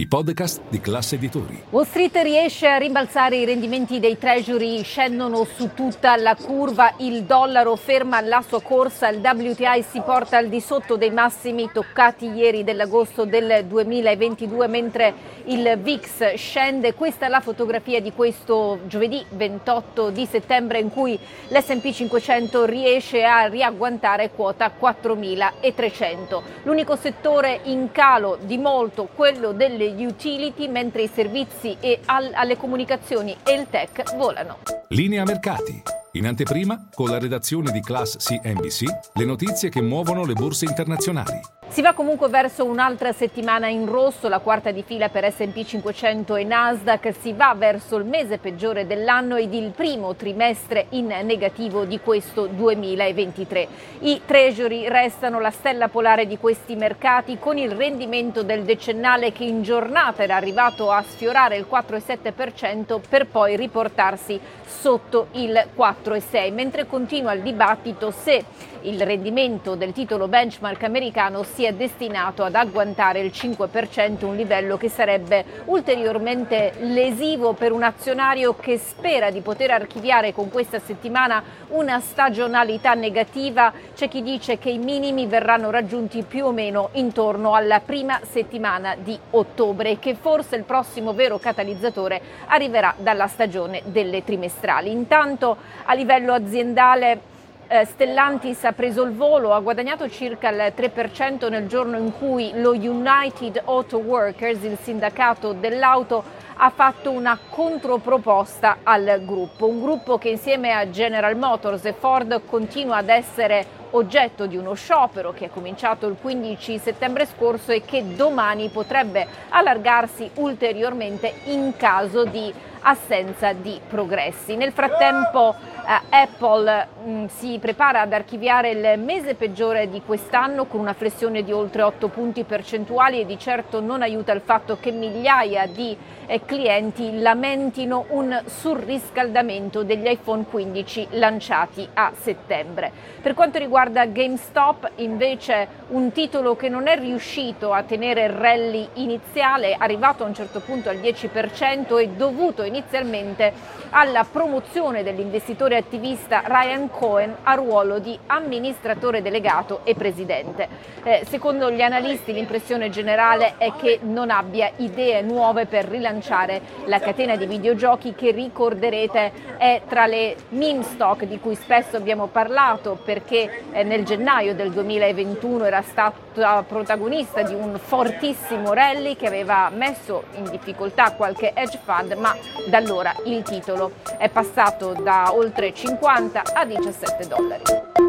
i podcast di classe editori. Wall Street riesce a rimbalzare i rendimenti dei treasury, scendono su tutta la curva, il dollaro ferma la sua corsa, il WTI si porta al di sotto dei massimi toccati ieri dell'agosto del 2022 mentre il VIX scende. Questa è la fotografia di questo giovedì 28 di settembre in cui l'S&P 500 riesce a riagguantare quota 4.300. L'unico settore in calo di molto quello delle utility mentre i servizi e al- alle comunicazioni e il tech volano. Linea mercati. In anteprima, con la redazione di Class CNBC, le notizie che muovono le borse internazionali. Si va comunque verso un'altra settimana in rosso, la quarta di fila per S&P 500 e Nasdaq, si va verso il mese peggiore dell'anno ed il primo trimestre in negativo di questo 2023. I treasury restano la stella polare di questi mercati con il rendimento del decennale che in giornata era arrivato a sfiorare il 4,7% per poi riportarsi sotto il 4,6%, mentre continua il dibattito se il rendimento del titolo benchmark americano sia destinato ad agguantare il 5%, un livello che sarebbe ulteriormente lesivo per un azionario che spera di poter archiviare con questa settimana una stagionalità negativa. C'è chi dice che i minimi verranno raggiunti più o meno intorno alla prima settimana di ottobre e che forse il prossimo vero catalizzatore arriverà dalla stagione delle trimestrali. Intanto a livello aziendale eh, Stellantis ha preso il volo, ha guadagnato circa il 3% nel giorno in cui lo United Auto Workers, il sindacato dell'auto, ha fatto una controproposta al gruppo, un gruppo che insieme a General Motors e Ford continua ad essere oggetto di uno sciopero che è cominciato il 15 settembre scorso e che domani potrebbe allargarsi ulteriormente in caso di assenza di progressi. Nel frattempo eh, Apple mh, mm, si prepara ad archiviare il mese peggiore di quest'anno con una flessione di oltre 8 punti percentuali e di certo non aiuta il fatto che migliaia di eh, clienti lamentino un surriscaldamento degli iPhone 15 lanciati a settembre. Per quanto riguarda GameStop, invece un titolo che non è riuscito a tenere il rally iniziale, arrivato a un certo punto al 10% e dovuto inizialmente alla promozione dell'investitore attivista Ryan Cohen a ruolo di amministratore delegato e presidente. Eh, secondo gli analisti l'impressione generale è che non abbia idee nuove per rilanciare la catena di videogiochi che ricorderete è tra le meme stock di cui spesso abbiamo parlato perché eh, nel gennaio del 2021 era stata protagonista di un fortissimo rally che aveva messo in difficoltà qualche hedge fund ma da allora il titolo è passato da oltre 50 a 17 dollari.